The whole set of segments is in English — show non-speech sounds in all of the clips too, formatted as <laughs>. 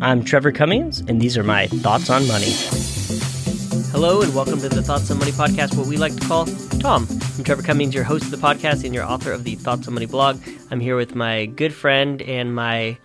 I'm Trevor Cummings, and these are my thoughts on money. Hello, and welcome to the Thoughts on Money podcast, what we like to call Tom. I'm Trevor Cummings, your host of the podcast and your author of the Thoughts on Money blog. I'm here with my good friend and my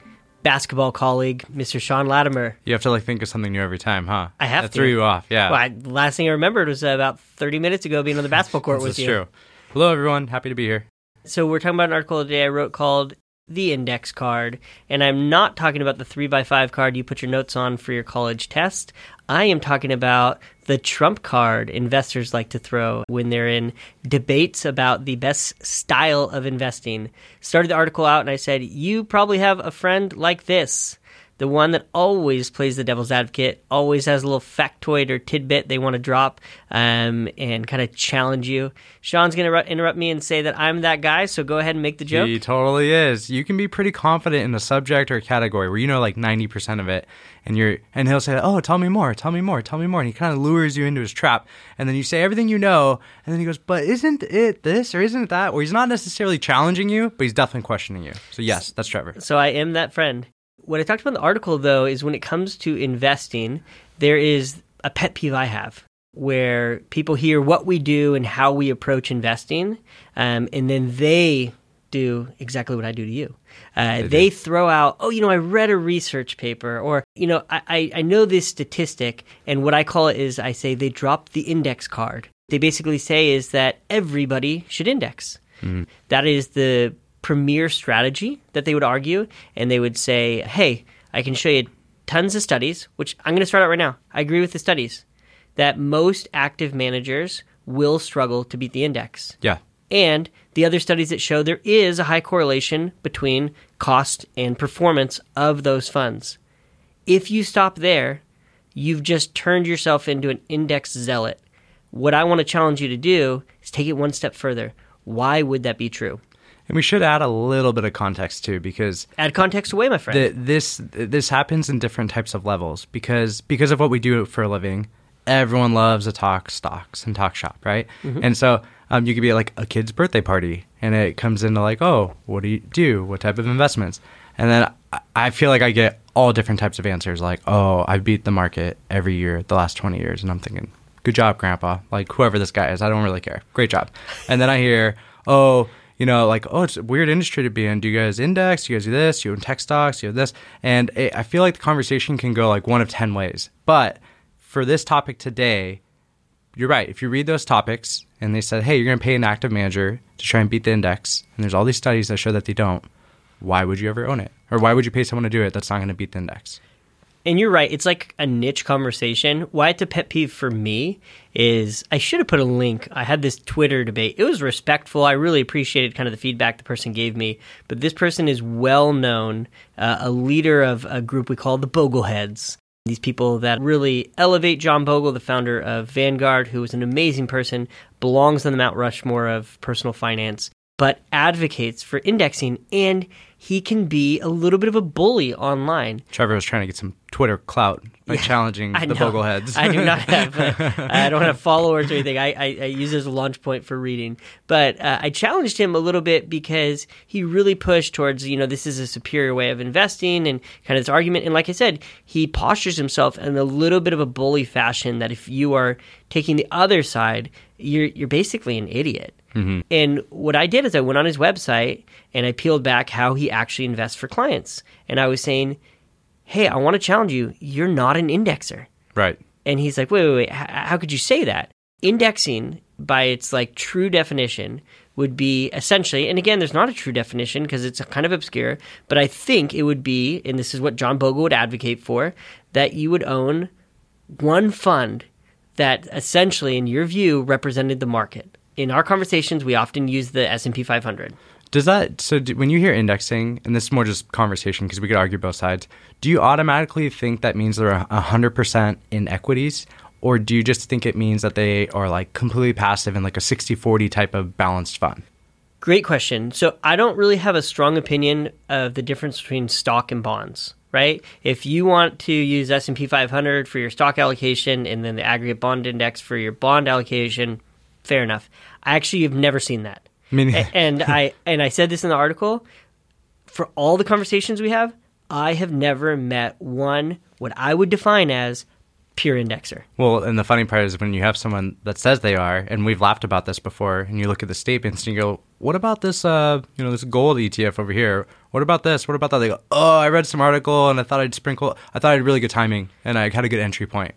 basketball colleague, Mr. Sean Latimer. You have to like think of something new every time, huh? I have that to. threw you off, yeah. Well, I, last thing I remembered was uh, about 30 minutes ago being on the basketball court this with is you. true. Hello, everyone. Happy to be here. So we're talking about an article today I wrote called The Index Card, and I'm not talking about the 3x5 card you put your notes on for your college test. I am talking about the trump card investors like to throw when they're in debates about the best style of investing. Started the article out and I said, You probably have a friend like this the one that always plays the devil's advocate, always has a little factoid or tidbit they want to drop um, and kind of challenge you. Sean's going to ru- interrupt me and say that I'm that guy, so go ahead and make the joke. He totally is. You can be pretty confident in a subject or a category where you know like 90% of it and you're and he'll say, "Oh, tell me more. Tell me more. Tell me more." And he kind of lures you into his trap. And then you say everything you know, and then he goes, "But isn't it this or isn't it that?" Or he's not necessarily challenging you, but he's definitely questioning you. So yes, that's Trevor. So I am that friend. What I talked about in the article, though, is when it comes to investing, there is a pet peeve I have where people hear what we do and how we approach investing, um, and then they do exactly what I do to you. Uh, they, they throw out, oh, you know, I read a research paper, or, you know, I, I, I know this statistic, and what I call it is I say they drop the index card. They basically say is that everybody should index. Mm-hmm. That is the premier strategy that they would argue, and they would say, hey, I can show you tons of studies, which I'm going to start out right now. I agree with the studies that most active managers will struggle to beat the index. Yeah. And the other studies that show there is a high correlation between cost and performance of those funds. If you stop there, you've just turned yourself into an index zealot. What I want to challenge you to do is take it one step further. Why would that be true? And we should add a little bit of context too, because add context away, my friend. The, this this happens in different types of levels because because of what we do for a living. Everyone loves to talk stocks and talk shop, right? Mm-hmm. And so um, you could be at like a kid's birthday party, and it comes into like, oh, what do you do? What type of investments? And then I feel like I get all different types of answers, like, oh, I beat the market every year the last twenty years, and I'm thinking, good job, Grandpa. Like whoever this guy is, I don't really care. Great job. And then I hear, oh you know, like, oh, it's a weird industry to be in. Do you guys index? Do you guys do this? Do you own tech stocks? Do you have this? And it, I feel like the conversation can go like one of 10 ways. But for this topic today, you're right. If you read those topics and they said, hey, you're going to pay an active manager to try and beat the index, and there's all these studies that show that they don't, why would you ever own it? Or why would you pay someone to do it that's not going to beat the index? And you're right. It's like a niche conversation. Why it's a pet peeve for me is I should have put a link. I had this Twitter debate. It was respectful. I really appreciated kind of the feedback the person gave me. But this person is well known, uh, a leader of a group we call the Bogleheads. These people that really elevate John Bogle, the founder of Vanguard, who is an amazing person, belongs on the Mount Rushmore of personal finance, but advocates for indexing. And he can be a little bit of a bully online. Trevor was trying to get some Twitter clout by yeah, challenging I the know. Bogleheads. I do not have, uh, <laughs> I don't have followers or anything. I, I, I, use it as a launch point for reading. But uh, I challenged him a little bit because he really pushed towards, you know, this is a superior way of investing and kind of this argument. And like I said, he postures himself in a little bit of a bully fashion that if you are taking the other side, you're, you're basically an idiot. Mm-hmm. And what I did is I went on his website and I peeled back how he actually invests for clients. And I was saying, hey, I want to challenge you. You're not an indexer. Right. And he's like, wait, wait, wait. H- how could you say that? Indexing, by its like true definition, would be essentially, and again, there's not a true definition because it's kind of obscure, but I think it would be, and this is what John Bogle would advocate for, that you would own one fund that essentially, in your view, represented the market in our conversations, we often use the S and P 500. Does that so? Do, when you hear indexing, and this is more just conversation because we could argue both sides. Do you automatically think that means they're hundred percent in equities, or do you just think it means that they are like completely passive in like a 60-40 type of balanced fund? Great question. So I don't really have a strong opinion of the difference between stock and bonds right? If you want to use S&P 500 for your stock allocation and then the aggregate bond index for your bond allocation, fair enough. I actually have never seen that. And I and I said this in the article. For all the conversations we have, I have never met one what I would define as pure indexer. Well, and the funny part is when you have someone that says they are, and we've laughed about this before, and you look at the statements and you go, "What about this? Uh, you know, this gold ETF over here? What about this? What about that?" They go, "Oh, I read some article and I thought I'd sprinkle. I thought I had really good timing and I had a good entry point."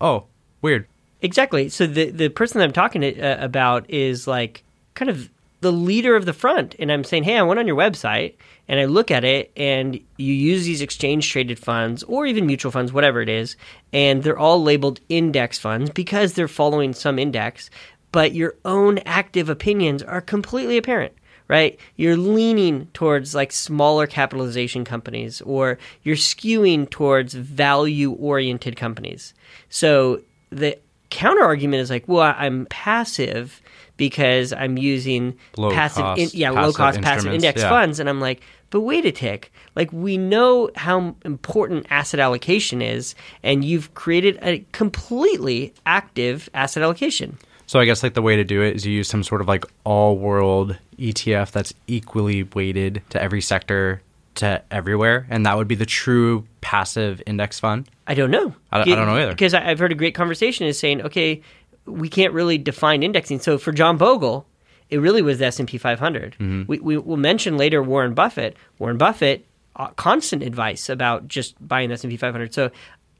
Oh, weird. Exactly. So the the person that I'm talking to, uh, about is like kind of the leader of the front, and I'm saying, hey, I went on your website and I look at it, and you use these exchange traded funds or even mutual funds, whatever it is, and they're all labeled index funds because they're following some index, but your own active opinions are completely apparent right? You're leaning towards like smaller capitalization companies or you're skewing towards value oriented companies. So the counter argument is like, well, I'm passive because I'm using Low passive, cost, in, yeah, passive low cost passive index yeah. funds, and I'm like, but wait a tick, like we know how important asset allocation is, and you've created a completely active asset allocation. So I guess like the way to do it is you use some sort of like all world ETF that's equally weighted to every sector to everywhere, and that would be the true passive index fund. I don't know. I- I don't know either. Because I've heard a great conversation is saying, okay, we can't really define indexing. So for John Bogle, it really was the S and P 500. Mm-hmm. We, we will mention later Warren Buffett. Warren Buffett, uh, constant advice about just buying the S and P 500. So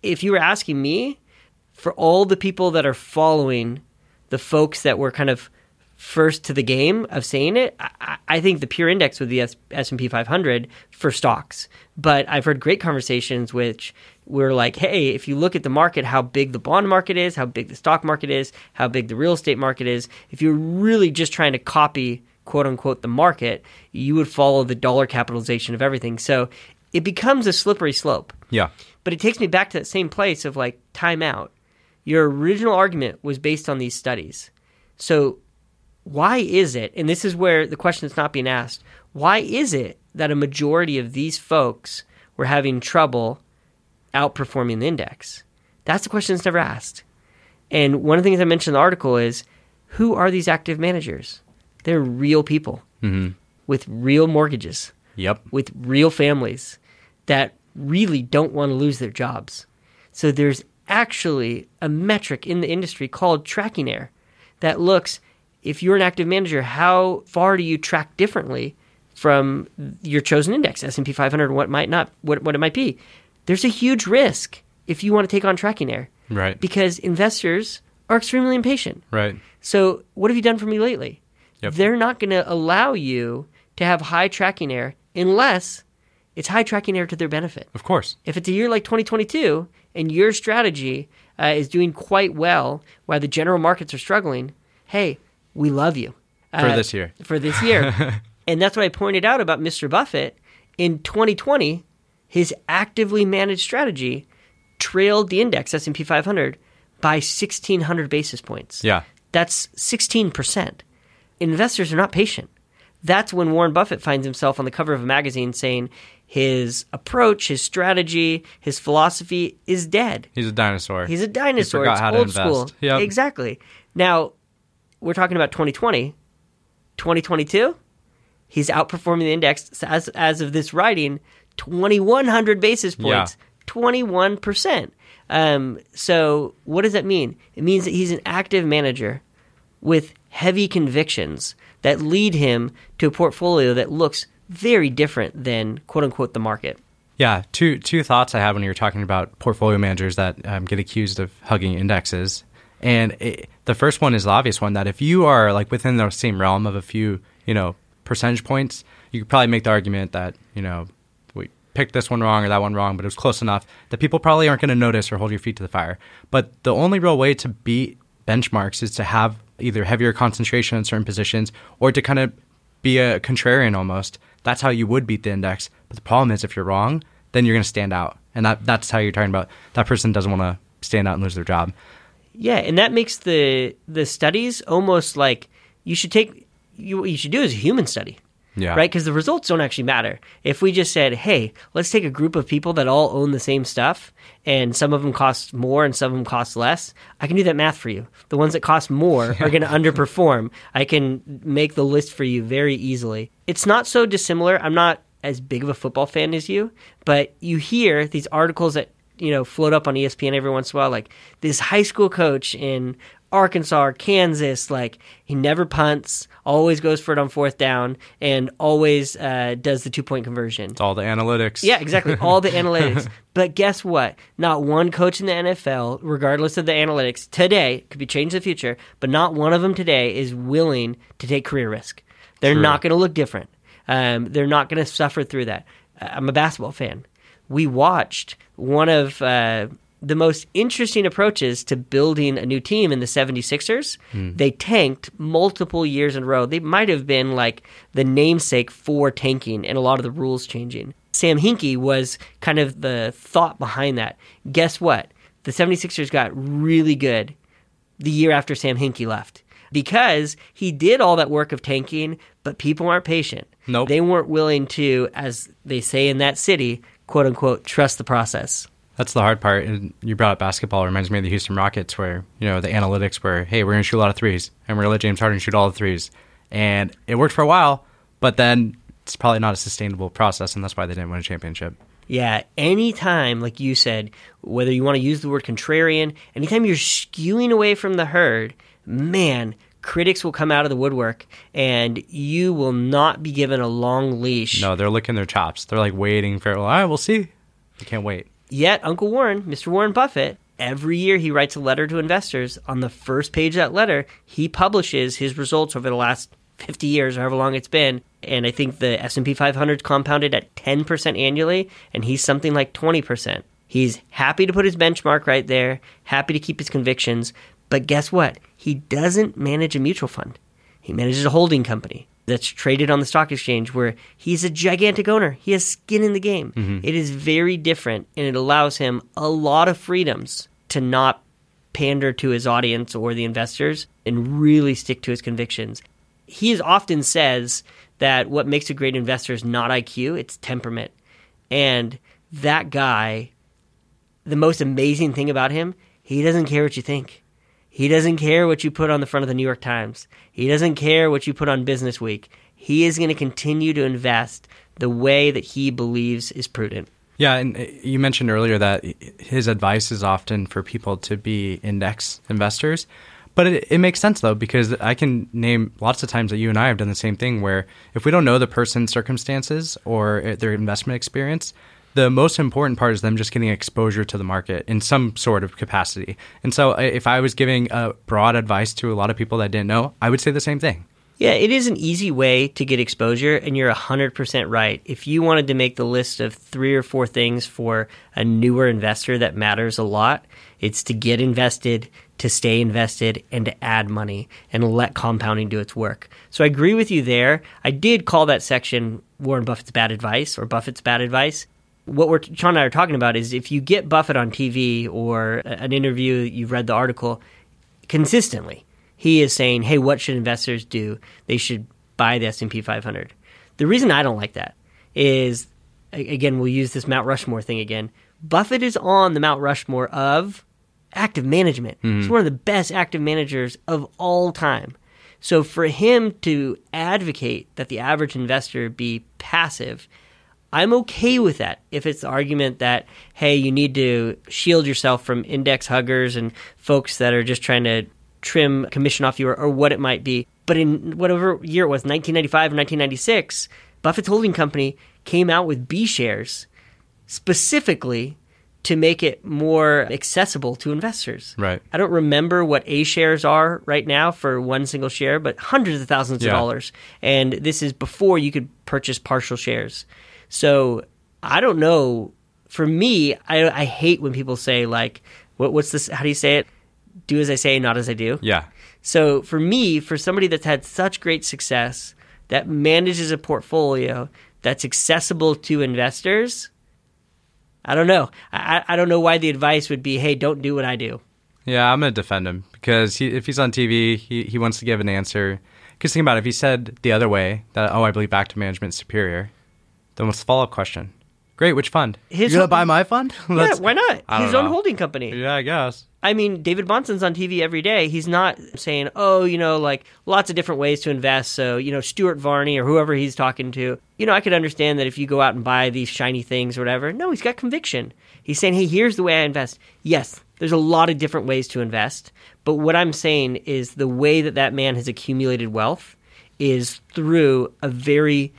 if you were asking me, for all the people that are following the folks that were kind of first to the game of saying it, I, I think the pure index would be S and P 500 for stocks. But I've heard great conversations which we're like, hey, if you look at the market, how big the bond market is, how big the stock market is, how big the real estate market is. If you're really just trying to copy quote unquote the market, you would follow the dollar capitalization of everything. So it becomes a slippery slope. Yeah. But it takes me back to that same place of like time out. Your original argument was based on these studies. So why is it, and this is where the question is not being asked, why is it that a majority of these folks were having trouble outperforming the index? That's the question that's never asked. And one of the things I mentioned in the article is who are these active managers? They're real people mm-hmm. with real mortgages Yep. with real families that really don't want to lose their jobs. So there's actually a metric in the industry called tracking error that looks if you're an active manager, how far do you track differently from your chosen index, S&P 500, what might not what what it might be. There's a huge risk if you want to take on tracking error Right. because investors are extremely impatient. right. So, what have you done for me lately? Yep. They're not going to allow you to have high tracking error unless it's high tracking error to their benefit. Of course. If it's a year like 2022 and your strategy uh, is doing quite well while the general markets are struggling, hey, we love you. For Uh, this year. For this year. <laughs> and that's what I pointed out about Mr. Buffett. In 2020, his actively managed strategy trailed the index S&P 500 by 1600 basis points. Yeah. That's 16%. Investors are not patient. That's when Warren Buffett finds himself on the cover of a magazine saying his approach, his strategy, his philosophy is dead. He's a dinosaur. He's a dinosaur. forgot It's how to old invest. school. Yep. Exactly. Now, we're talking about 2020. 2022, he's outperforming the index as, as of this writing 2,100 basis Yeah. points. 21%. Um, so, what does that mean? It means that he's an active manager with heavy convictions that lead him to a portfolio that looks very different than quote unquote the market. Yeah, two two thoughts I have when you're talking about portfolio managers that um, get accused of hugging indexes, and it, the first one is the obvious one that if you are like within the same realm of a few you know percentage points, you could probably make the argument that you know picked this one wrong or that one wrong, but it was close enough that people probably aren't going to notice or hold your feet to the fire. But the only real way to beat benchmarks is to have either heavier concentration in certain positions or to kind of be a contrarian almost. That's how you would beat the index. But the problem is if you're wrong, then you're going to stand out. And that that's how you're talking about that person doesn't want to stand out and lose their job. Yeah, and that makes the the studies almost like you should take you what you should do is a human study. Yeah. Right? Because the results don't actually matter. If we just said, hey, let's take a group of people that all own the same stuff and some of them cost more and some of them cost less, I can do that math for you. The ones that cost more <laughs> are going to underperform. I can make the list for you very easily. It's not so dissimilar. I'm not as big of a football fan as you, but you hear these articles that you know float up on ESPN every once in a while, like this high school coach in Arkansas Kansas, like he never punts, always goes for it on fourth down, and always uh, does the two point conversion. It's all the analytics. Yeah, exactly. All the <laughs> analytics. But guess what? Not one coach in the NFL, regardless of the analytics, today could be changed in the future, but not one of them today is willing to take career risk. They're True. not going to look different. Um, they're not going to suffer through that. Uh, I'm a basketball fan. We watched one of uh, the most interesting approaches to building a new team in the 76ers. Hmm. They tanked multiple years in a row. They might have been like the namesake for tanking and a lot of the rules changing. Sam Hinkie was kind of the thought behind that. Guess what? The 76ers got really good the year after Sam Hinkie left because he did all that work of tanking, but people aren't patient. Nope. They weren't willing to, as they say in that city, quote unquote, trust the process. That's the hard part. And you brought up basketball. It reminds me of the Houston Rockets, where you know the analytics were, hey, we're going to shoot a lot of threes, and we're going to let James Harden shoot all the threes, and it worked for a while, but then it's probably not a sustainable process, and that's why they didn't win a championship. Yeah, anytime, like you said, whether you want to use the word contrarian, anytime you're skewing away from the herd, man, critics will come out of the woodwork and you will not be given a long leash. No, they're licking their chops. They're like waiting for. All right, we'll see. I can't wait. Yet, Uncle Warren, Mr. Warren Buffett, every year he writes a letter to investors. On the first page of that letter, he publishes his results over the last 50 years, however long it's been. And I think the S&P 500 compounded at 10% annually, and he's something like 20%. He's happy to put his benchmark right there, happy to keep his convictions. But guess what? He doesn't manage a mutual fund. He manages a holding company that's traded on the stock exchange where he's a gigantic owner. He has skin in the game. Mm-hmm. It is very different and it allows him a lot of freedoms to not pander to his audience or the investors and really stick to his convictions. He often says that what makes a great investor is not IQ, it's temperament. And that guy, the most amazing thing about him, he doesn't care what you think. He doesn't care what you put on the front of the New York Times. He doesn't care what you put on Business Week. He is going to continue to invest the way that he believes is prudent. Yeah, and uh, you mentioned earlier that his advice is often for people to be index investors. But it, it makes sense though, because I can name lots of times that you and I have done the same thing where if we don't know the person's circumstances or uh, their investment experience, the most important part is them just getting exposure to the market in some sort of capacity. And so if I was giving uh, broad advice to a lot of people that didn't know, I would say the same thing. Yeah, it is an easy way to get exposure, and you're 100% right. If you wanted to make the list of three or four things for a newer investor that matters a lot, it's to get invested, to stay invested, and to add money and let compounding do its work. So I agree with you there. I did call that section Warren Buffett's bad advice or Buffett's bad advice. What we're Sean and I are talking about is if you get Buffett on TV or an interview, you've read the article consistently he is saying, "Hey, what should investors do? They should buy the S&P 500." The reason I don't like that is again, we'll use this Mount Rushmore thing again. Buffett is on the Mount Rushmore of active management. He's mm-hmm. one of the best active managers of all time. So for him to advocate that the average investor be passive, I'm okay with that if it's the argument that, hey, you need to shield yourself from index huggers and folks that are just trying to trim commission off you or, or what it might be. But in whatever year it was, 1995 or 1996, Buffett's holding company came out with B shares specifically to make it more accessible to investors. Right. I don't remember what A shares are right now for one single share, but hundreds of thousands Yeah. of dollars. And this is before you could purchase partial shares. So I don't know. For me, I, I hate when people say like, what, "What's this? How do you say it? Do as I say, not as I do." Yeah. So for me, for somebody that's had such great success, that manages a portfolio that's accessible to investors, I don't know. I, I don't know why the advice would be, hey, don't do what I do. Yeah, I'm gonna defend him because he, if he's on TV, he, he wants to give an answer. Because think about it, if he said the other way that oh, I believe active management is superior, then what's the follow up question? Great, which fund? His you gonna buy my fund? Yeah, why not? I don't His own know. holding company. Yeah, I guess. I mean, David Bahnsen's on TV every day. He's not saying, oh, you know, like lots of different ways to invest. So, you know, Stuart Varney or whoever he's talking to, you know, I could understand that if you go out and buy these shiny things or whatever. No, he's got conviction. He's saying, hey, here's the way I invest. Yes, there's a lot of different ways to invest. But what I'm saying is the way that that man has accumulated wealth is through a very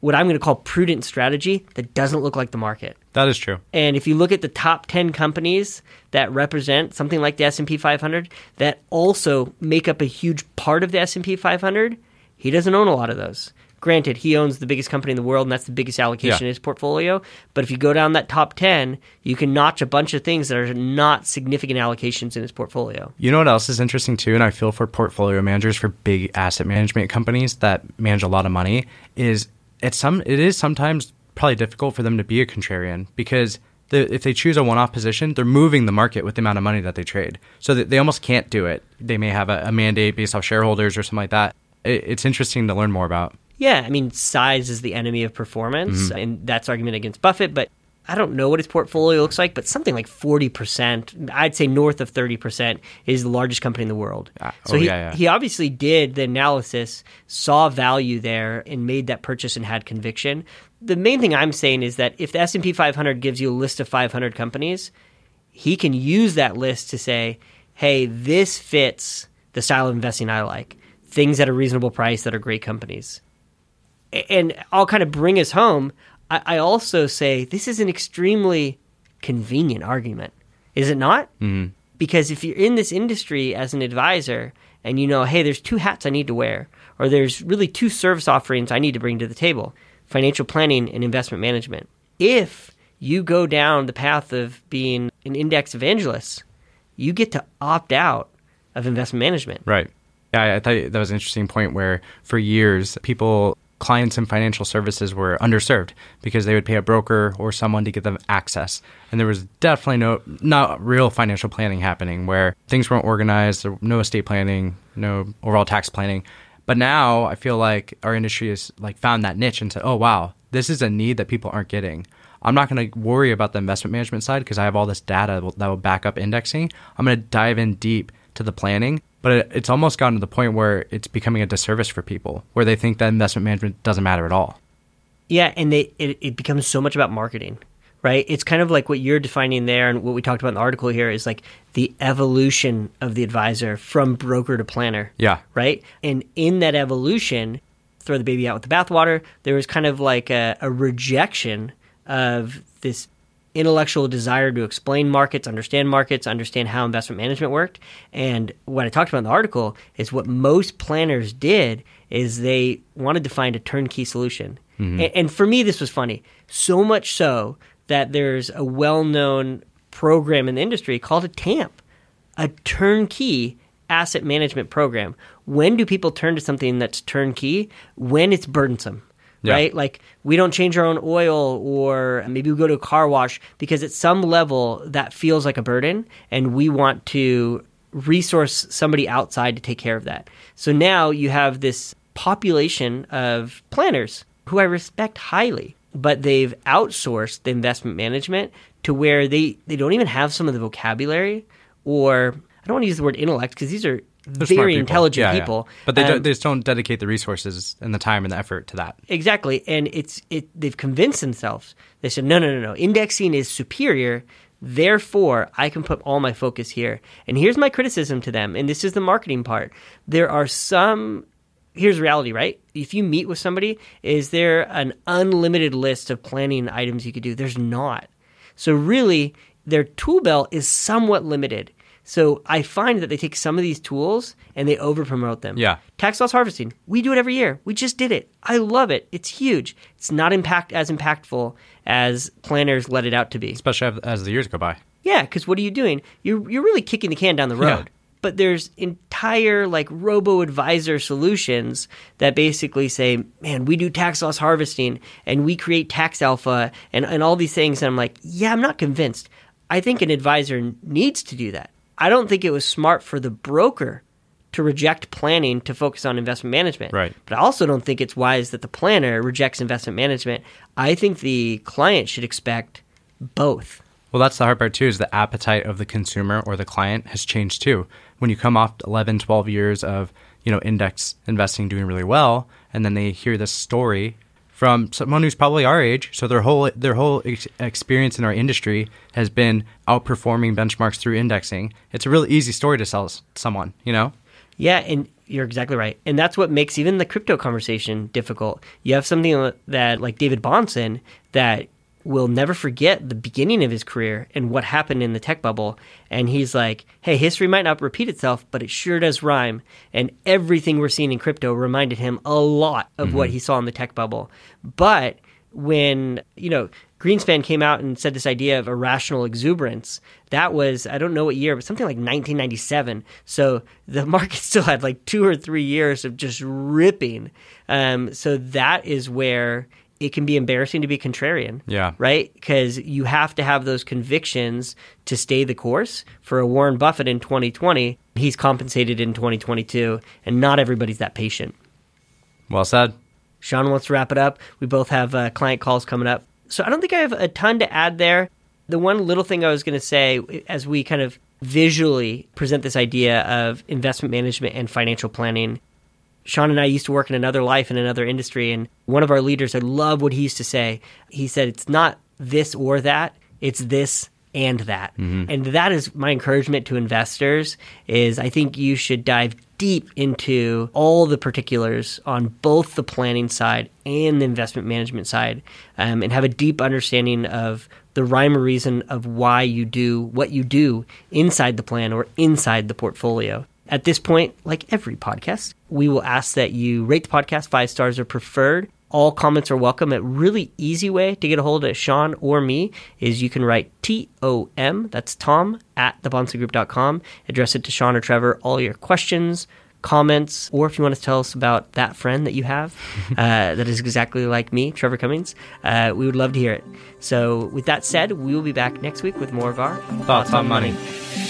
what I'm going to call prudent strategy that doesn't look like the market. That is true. And if you look at the top 10 companies that represent something like the S&P 500 that also make up a huge part of the S&P 500, he doesn't own a lot of those. Granted, he owns the biggest company in the world and that's the biggest allocation Yeah. in his portfolio, but if you go down that top 10, you can notch a bunch of things that are not significant allocations in his portfolio. You know what else is interesting too, and I feel for portfolio managers for big asset management companies that manage a lot of money is it's some it is sometimes probably difficult for them to be a contrarian because the, if they choose a one-off position, they're moving the market with the amount of money that they trade, so they almost can't do it. They may have a, a mandate based off shareholders or something like that. It, it's interesting to learn more about. Yeah, I mean, size is the enemy of performance, Mm-hmm. and that's argument against Buffett. But I don't know what his portfolio looks like, but something like forty percent, I'd say north of thirty percent, is the largest company in the world. Ah, so oh, he yeah, yeah. he obviously did the analysis, saw value there, and made that purchase and had conviction. The main thing I'm saying is that if the S and P 500 gives you a list of 500 companies, he can use that list to say, hey, this fits the style of investing I like. Things at a reasonable price that are great companies. And I'll kind of bring us home. I, I also say this is an extremely convenient argument, is it not? Mm-hmm. Because if you're in this industry as an advisor and you know, hey, there's two hats I need to wear, or there's really two service offerings I need to bring to the table financial planning and investment management. If you go down the path of being an index evangelist, you get to opt out of investment management. Right. Yeah, I- I thought that was an interesting point where for years people clients in financial services were underserved because they would pay a broker or someone to get them access. And there was definitely no not real financial planning happening where things weren't organized, no estate planning, no overall tax planning. But now I feel like our industry has like found that niche and said, "Oh wow, this is a need that people aren't getting." I'm not going to worry about the investment management side because I have all this data that will back up indexing. I'm going to dive in deep to the planning, but it, it's almost gotten to the point where it's becoming a disservice for people, where they think that investment management doesn't matter at all. Yeah, and they it, it becomes so much about marketing, right? It's kind of like what you're defining there, and what we talked about in the article here is like the evolution of the advisor from broker to planner. Yeah. right? And in that evolution, throw the baby out with the bathwater, there was kind of like a, a rejection of this intellectual desire to explain markets, understand markets, understand how investment management worked. And what I talked about in the article is what most planners did is they wanted to find a turnkey solution. Mm-hmm. A- And, for me, this was funny. So much so that there's a well-known program in the industry called a TAMP, a turnkey asset management program. When do people turn to something that's turnkey? When it's burdensome. Yeah. Right? Like we don't change our own oil or maybe we go to a car wash because at some level that feels like a burden and we want to resource somebody outside to take care of that. So now you have this population of planners who I respect highly, but they've outsourced the investment management to where they, they don't even have some of the vocabulary or I don't want to use the word intellect because these are They're very people. intelligent Yeah, yeah. people. But they, Um, don't, they just don't dedicate the resources and the time and the effort to that. Exactly, and it's it. They've convinced themselves. They said, no, no, no, no. Indexing is superior. Therefore, I can put all my focus here. And here's my criticism to them. And this is the marketing part. There are some. Here's reality, right? If you meet with somebody, is there an unlimited list of planning items you could do? There's not. So really, their tool belt is somewhat limited. So I find that they take some of these tools and they over promote them. Yeah. Tax loss harvesting. We do it every year. We just did it. I love it. It's huge. It's not impact as impactful as planners let it out to be. Especially as- as the years go by. Yeah, because what are you doing? You're you're really kicking the can down the road. Yeah. But there's entire like robo advisor solutions that basically say, man, we do tax loss harvesting and we create tax alpha and, and all these things. And I'm like, yeah, I'm not convinced. I think an advisor needs to do that. I don't think it was smart for the broker to reject planning to focus on investment management. Right. But I also don't think it's wise that the planner rejects investment management. I think the client should expect both. Well, that's the hard part too is the appetite of the consumer or the client has changed too. When you come off 11, 12 years of, you know, index investing doing really well and then they hear this story from someone who's probably our age, so their whole their whole ex- experience in our industry has been outperforming benchmarks through indexing. It's a really easy story to sell someone, you know? Yeah, and you're exactly right. And that's what makes even the crypto conversation difficult. You have something that like David Bahnsen that will never forget the beginning of his career and what happened in the tech bubble. And he's like, hey, history might not repeat itself, but it sure does rhyme. And everything we're seeing in crypto reminded him a lot of mm-hmm. what he saw in the tech bubble. But when, you know, Greenspan came out and said this idea of irrational exuberance. That was, I don't know what year, but something like 1997. So the <laughs> market still had like two or three years of just ripping. Um, so that is where it can be embarrassing to be contrarian. Yeah. Right? Because you have to have those convictions to stay the course. For a Warren Buffett in 2020, he's compensated in 2022, and not everybody's that patient. Well said. Sean wants to wrap it up. We both have uh, client calls coming up. So I don't think I have a ton to add there. The one little thing I was going to say as we kind of visually present this idea of investment management and financial planning Sean and I used to work in another life in another industry, and one of our leaders, I love what he used to say. He said, It's not this or that, it's this and that. Mm-hmm. And that is my encouragement to investors is I think you should dive deep into all the particulars on both the planning side and the investment management side um, and have a deep understanding of the rhyme or reason of why you do what you do inside the plan or inside the portfolio. At this point, like every podcast, we will ask that you rate the podcast five stars or preferred. All comments are welcome. A really easy way to get a hold of Sean or me is you can write T-O-M, that's Tom, at thebahnsengroup.com. Address it to Sean or Trevor. All your questions, comments, or if you want to tell us about that friend that you have <laughs> uh, that is exactly like me, Trevor Cummings, uh, we would love to hear it. So, with that said, we will be back next week with more of our Thoughts, Thoughts on, Money. money.